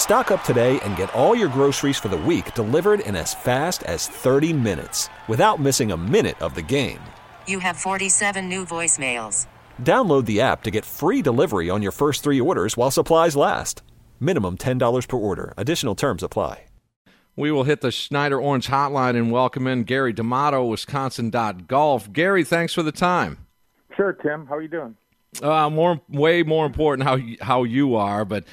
Stock up today and get all your groceries for the week delivered in as fast as 30 minutes without missing a minute of the game. You have 47 new voicemails. Download the app to get free delivery on your first three orders while supplies last. Minimum $10 per order. Additional terms apply. We will hit the Schneider Orange hotline and welcome in Gary D'Amato, Wisconsin.golf. Gary, thanks for the time. Sure, Tim. How are you doing? Uh, more, way more important how how you are, but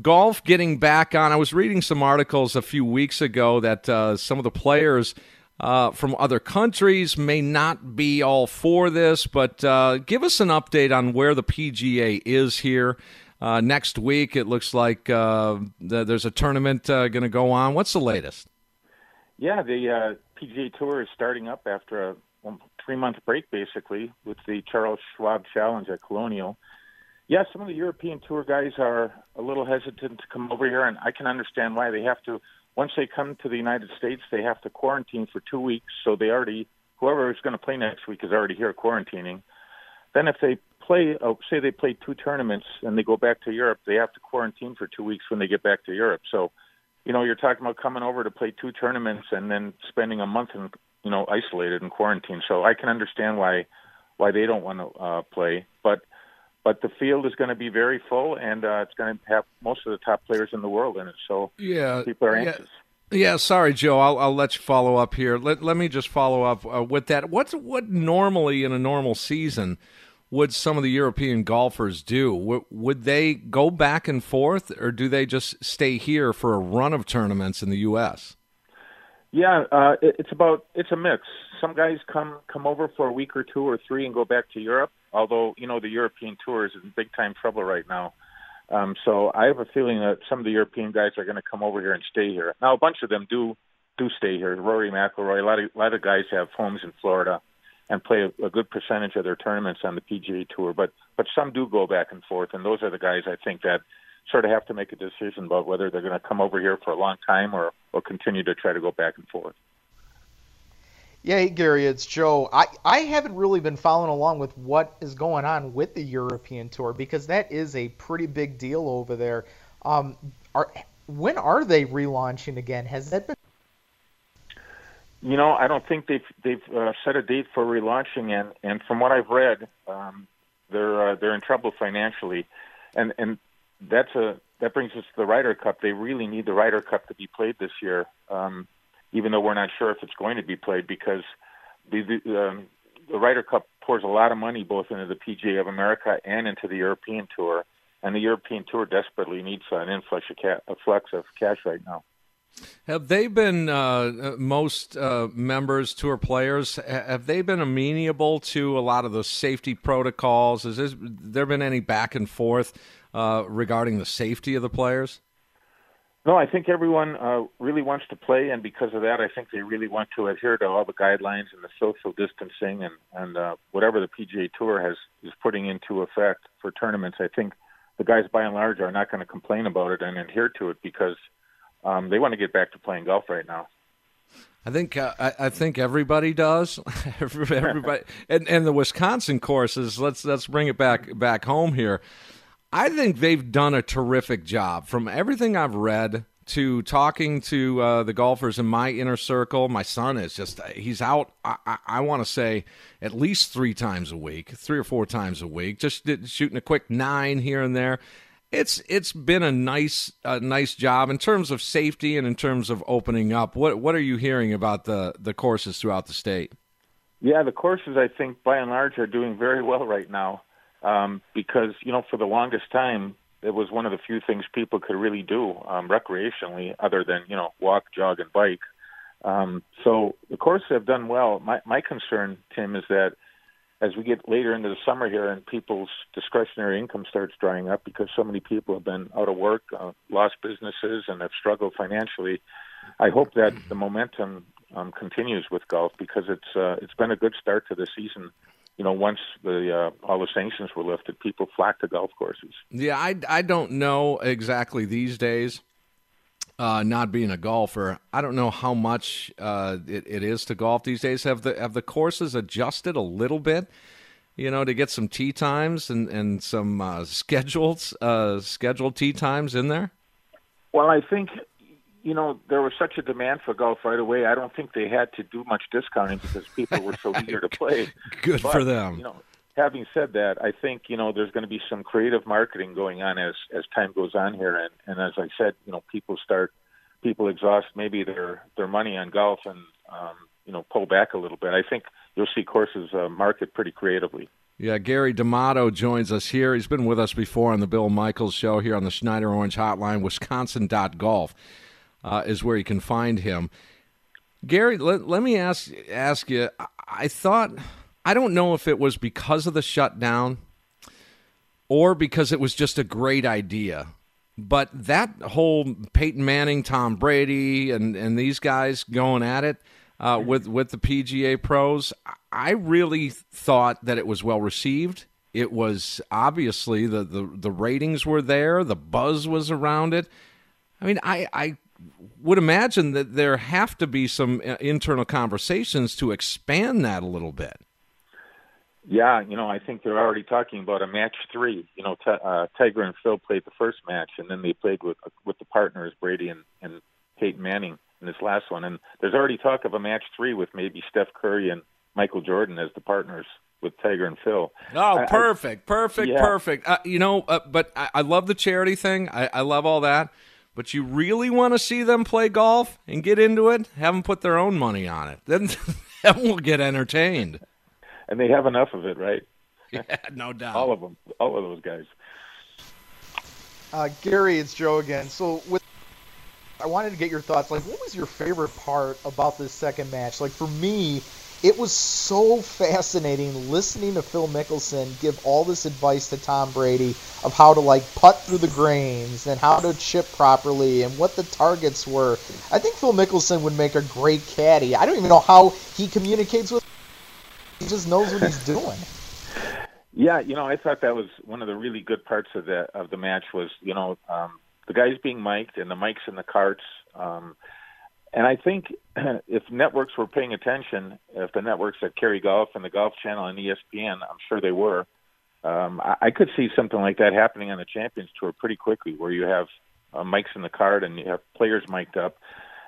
golf getting back on. I was reading some articles a few weeks ago that uh, some of the players uh, from other countries may not be all for this, but uh, give us an update on where the PGA is here. Uh, next week, it looks like uh, there's a tournament uh, going to go on. What's the latest? Yeah, the PGA Tour is starting up after a three month break, basically, with the Charles Schwab Challenge at Colonial yeah, some of the European tour guys are a little hesitant to come over here, and I can understand why. They have to once they come to the United States, they have to quarantine for two weeks. So they already whoever is going to play next week is already here quarantining. Then if they play, oh, say they play two tournaments and they go back to Europe, they have to quarantine for two weeks when they get back to Europe. So, you know, you're talking about coming over to play two tournaments and then spending a month in, you know, isolated in quarantine. So I can understand why why they don't want to uh, play, but but the field is going to be very full, and uh, it's going to have most of the top players in the world in it. So yeah, people are anxious. Yeah. yeah sorry, Joe. I'll, I'll let you follow up here. Let Let me just follow up uh, with that. What's what normally in a normal season would some of the European golfers do? W- would they go back and forth, or do they just stay here for a run of tournaments in the U.S.? Yeah, uh, it, it's about it's a mix. Some guys come come over for a week or two or three and go back to Europe. Although you know the European tour is in big time trouble right now, um, so I have a feeling that some of the European guys are going to come over here and stay here. Now a bunch of them do do stay here. Rory McIlroy, a lot of a lot of guys have homes in Florida and play a, a good percentage of their tournaments on the PGA Tour, but but some do go back and forth, and those are the guys I think that sort of have to make a decision about whether they're going to come over here for a long time or, or continue to try to go back and forth. Yeah, hey Gary, it's Joe. I, I haven't really been following along with what is going on with the European tour because that is a pretty big deal over there. Um, are when are they relaunching again? Has that been? You know, I don't think they've they've uh, set a date for relaunching, and and from what I've read, um, they're uh, they're in trouble financially, and and that's a that brings us to the Ryder Cup. They really need the Ryder Cup to be played this year, um, even though we're not sure if it's going to be played because the the, um, the Ryder Cup pours a lot of money both into the PGA of America and into the European Tour, and the European Tour desperately needs an influx of, ca- of cash right now. Have they been uh, uh most uh, members, tour players? Have they been amenable to a lot of the safety protocols? Has there been any back and forth uh, regarding the safety of the players? No, I think everyone uh, really wants to play, and because of that, I think they really want to adhere to all the guidelines and the social distancing and and uh, whatever the PGA Tour has is putting into effect for tournaments. I think the guys, by and large, are not going to complain about it and adhere to it because um, they want to get back to playing golf right now. I think uh, I, I, think everybody does. everybody, and and the Wisconsin courses. Let's let's bring it back back home here. I think they've done a terrific job. From everything I've read to talking to uh, the golfers in my inner circle, my son is just, he's out, I, I, I want to say, at least three times a week, three or four times a week, just shooting a quick nine here and there. It's it's been a nice a nice job in terms of safety and in terms of opening up. What what are you hearing about the the courses throughout the state? Yeah, the courses I think by and large are doing very well right now um, because you know for the longest time it was one of the few things people could really do um, recreationally, other than you know walk, jog, and bike. Um, so the courses have done well. My my concern, Tim, is that as we get later into the summer here and people's discretionary income starts drying up because so many people have been out of work, uh, lost businesses, and have struggled financially, I hope that the momentum um, continues with golf because it's uh, it's been a good start to the season. You know, once the uh, all the sanctions were lifted, people flocked to golf courses. Yeah, I, I don't know exactly these days. Uh, not being a golfer, I don't know how much uh, it, it is to golf these days. Have the have the courses adjusted a little bit? You know, to get some tee times and and some uh, scheduled uh, scheduled tee times in there. Well, I think you know there was such a demand for golf right away. I don't think they had to do much discounting because people were so eager to play. Good But, for them. You know, having said that, I think you know there's going to be some creative marketing going on as as time goes on here, and and as I said, you know, people start people exhaust maybe their their money on golf and um, you know pull back a little bit. I think you'll see courses uh, market pretty creatively. Yeah, Gary D'Amato joins us here. He's been with us before on the Bill Michaels show here on the Schneider Orange Hotline. Wisconsin.golf uh, is where you can find him. Gary, let, let me ask ask you. I- thought I don't know if it was because of the shutdown or because it was just a great idea. But that whole Peyton Manning, Tom Brady, and, and these guys going at it uh, with with the PGA pros, I really thought that it was well received. It was obviously the, the, the ratings were there, the buzz was around it. I mean, I, I would imagine that there have to be some uh, internal conversations to expand that a little bit. Yeah, you know, I think they're already talking about a match three. You know, t- uh, Tiger and Phil played the first match, and then they played with with the partners Brady and, and Peyton Manning in this last one. And there's already talk of a match three with maybe Steph Curry and Michael Jordan as the partners with Tiger and Phil. Oh, I- I- perfect, perfect, Yeah. perfect. Uh, you know, uh, but I, I love the charity thing. I, I love all that. But you really want to see them play golf and get into it? Have them put their own money on it. Then, then we'll get entertained. and they have enough of it, right? Yeah, no doubt. All of them, all of those guys. Uh, Gary, it's Joe again. So with I wanted to get your thoughts. Like, what was your favorite part about this second match? Like for me, it was so fascinating listening to Phil Mickelson give all this advice to Tom Brady of how to like putt through the grains and how to chip properly and what the targets were. I think Phil Mickelson would make a great caddy. I don't even know how he communicates with. He just knows what he's doing. Yeah, you know, I thought that was one of the really good parts of the of the match was, you know, um, the guys being mic'd and the mics in the carts. Um, and I think if networks were paying attention, if the networks that carry golf and the Golf Channel and ESPN, I'm sure they were. Um, I, I could see something like that happening on the Champions Tour pretty quickly, where you have uh, mics in the cart and you have players mic'd up.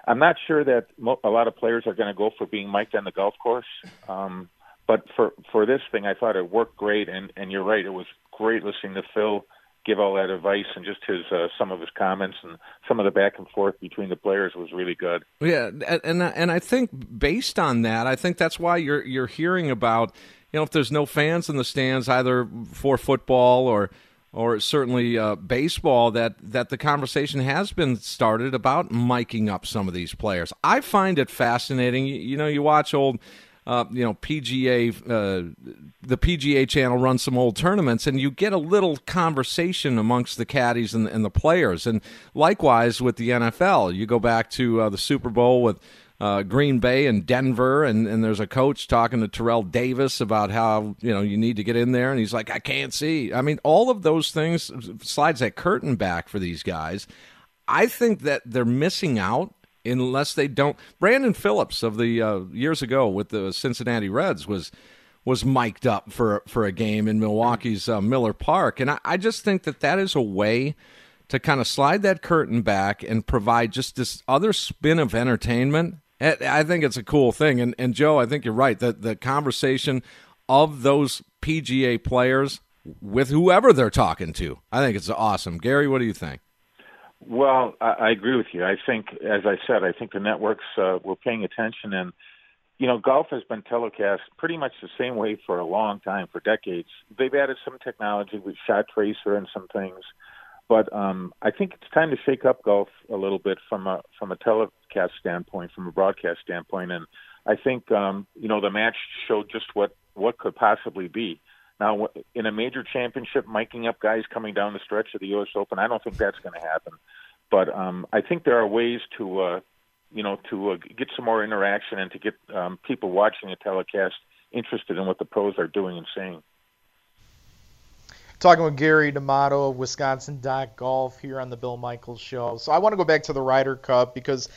I'm not sure that mo- a lot of players are going to go for being mic'd on the golf course. Um, but for for this thing, I thought it worked great, and and you're right, it was great listening to Phil give all that advice and just his uh, some of his comments and some of the back and forth between the players was really good. Yeah, and and I think based on that, I think that's why you're you're hearing about you know if there's no fans in the stands either for football or or certainly uh, baseball that that the conversation has been started about miking up some of these players. I find it fascinating. You, you know, you watch old. Uh, you know, PGA, uh, the PGA channel runs some old tournaments, and you get a little conversation amongst the caddies and, and the players. And likewise with the NFL, you go back to uh, the Super Bowl with uh, Green Bay and Denver, and, and there's a coach talking to Terrell Davis about how you know you need to get in there, and he's like, I can't see. I mean, all of those things slides that curtain back for these guys. I think that they're missing out unless they don't. Brandon Phillips of the uh, years ago with the Cincinnati Reds was was mic'd up for for a game in Milwaukee's uh, Miller Park, and I, I just think that that is a way to kind of slide that curtain back and provide just this other spin of entertainment. I I think it's a cool thing, and and Joe, I think you're right that the conversation of those PGA players with whoever they're talking to, I think it's awesome. Gary, what do you think? Well, I, I agree with you. I think, as I said, I think the networks uh, were paying attention, and you know, golf has been telecast pretty much the same way for a long time, for decades. They've added some technology with shot tracer and some things, but um, I think it's time to shake up golf a little bit from a from a telecast standpoint, from a broadcast standpoint, and I think um, you know the match showed just what what could possibly be. Now, in a major championship, miking up guys coming down the stretch of the U.S. Open, I don't think that's going to happen. But um, I think there are ways to, uh, you know, to uh, get some more interaction and to get um, people watching the telecast interested in what the pros are doing and saying. Talking with Gary D'Amato of Wisconsin Golf here on the Bill Michaels Show. So I want to go back to the Ryder Cup because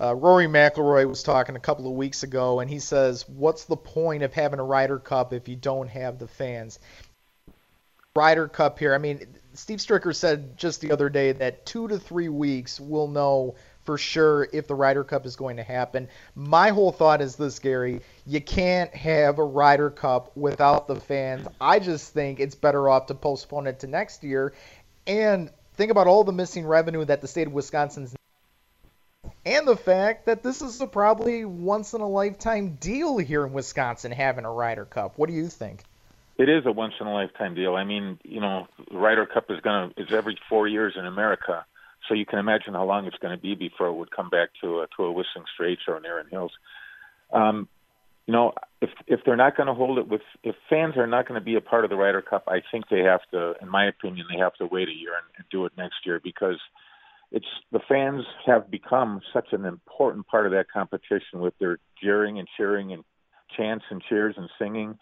uh, Rory McIlroy was talking a couple of weeks ago, and he says, "What's the point of having a Ryder Cup if you don't have the fans?" Ryder Cup here. I mean, Steve Stricker said just the other day that two to three weeks we'll know for sure if the Ryder Cup is going to happen. My whole thought is this, Gary. You can't have a Ryder Cup without the fans. I just think it's better off to postpone it to next year. And think about all the missing revenue that the state of Wisconsin's the fact that this is a probably once in a lifetime deal here in Wisconsin having a Ryder Cup. What do you think? It is a once in a lifetime deal. I mean, you know, the Ryder Cup is going to is every 4 years in America. So you can imagine how long it's going to be before it would come back to a, to a Whistling Straits or an Erin Hills. Um, you know, if if they're not going to hold it with, if fans are not going to be a part of the Ryder Cup, I think they have to, in my opinion, they have to wait a year and, and do it next year because it's the fans have become such an important part of that competition with their jeering and cheering and chants and cheers and singing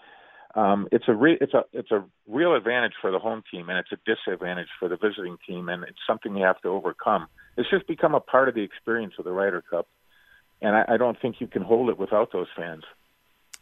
um, it's a re- it's a it's a real advantage for the home team, and it's a disadvantage for the visiting team, and it's something you have to overcome. It's just become a part of the experience of the Ryder Cup, and I, I don't think you can hold it without those fans.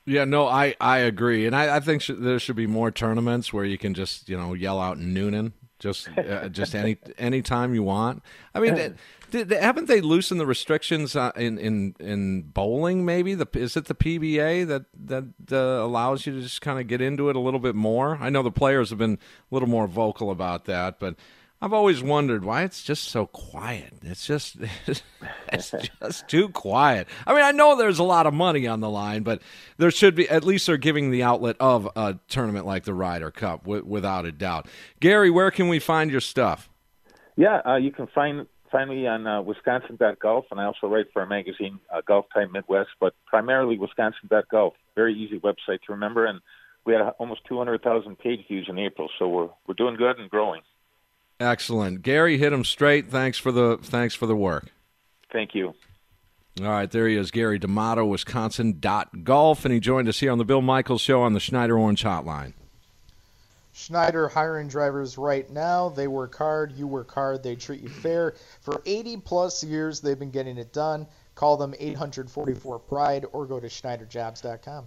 Yeah, no, I, I agree, and I, I think sh- there should be more tournaments where you can just you know yell out Noonan just uh, just any any time you want. I mean, did, haven't they loosened the restrictions uh, in in in bowling? Maybe the is it the PBA that that uh, allows you to just kind of get into it a little bit more? I know the players have been a little more vocal about that, but I've always wondered why it's just so quiet. It's just it's just too quiet. I mean, I know there's a lot of money on the line, but there should be at least they're giving the outlet of a tournament like the Ryder Cup, w- without a doubt. Gary, where can we find your stuff? Yeah, uh, you can find find me on uh, Wisconsin.golf, and I also write for a magazine, uh, Golf Time Midwest, but primarily Wisconsin.golf. Very easy website to remember, and we had almost 200,000 page views in April, so we're we're doing good and growing. Excellent, Gary. Hit him straight. Thanks for the thanks for the work. Thank you. All right, there he is, Gary D'Amato, Wisconsin dot Golf, and he joined us here on the Bill Michaels Show on the Schneider Orange Hotline. Schneider hiring drivers right now. They work hard, you work hard, they treat you fair. For 80 plus years, they've been getting it done. Call them 844 Pride or go to SchneiderJobs.com.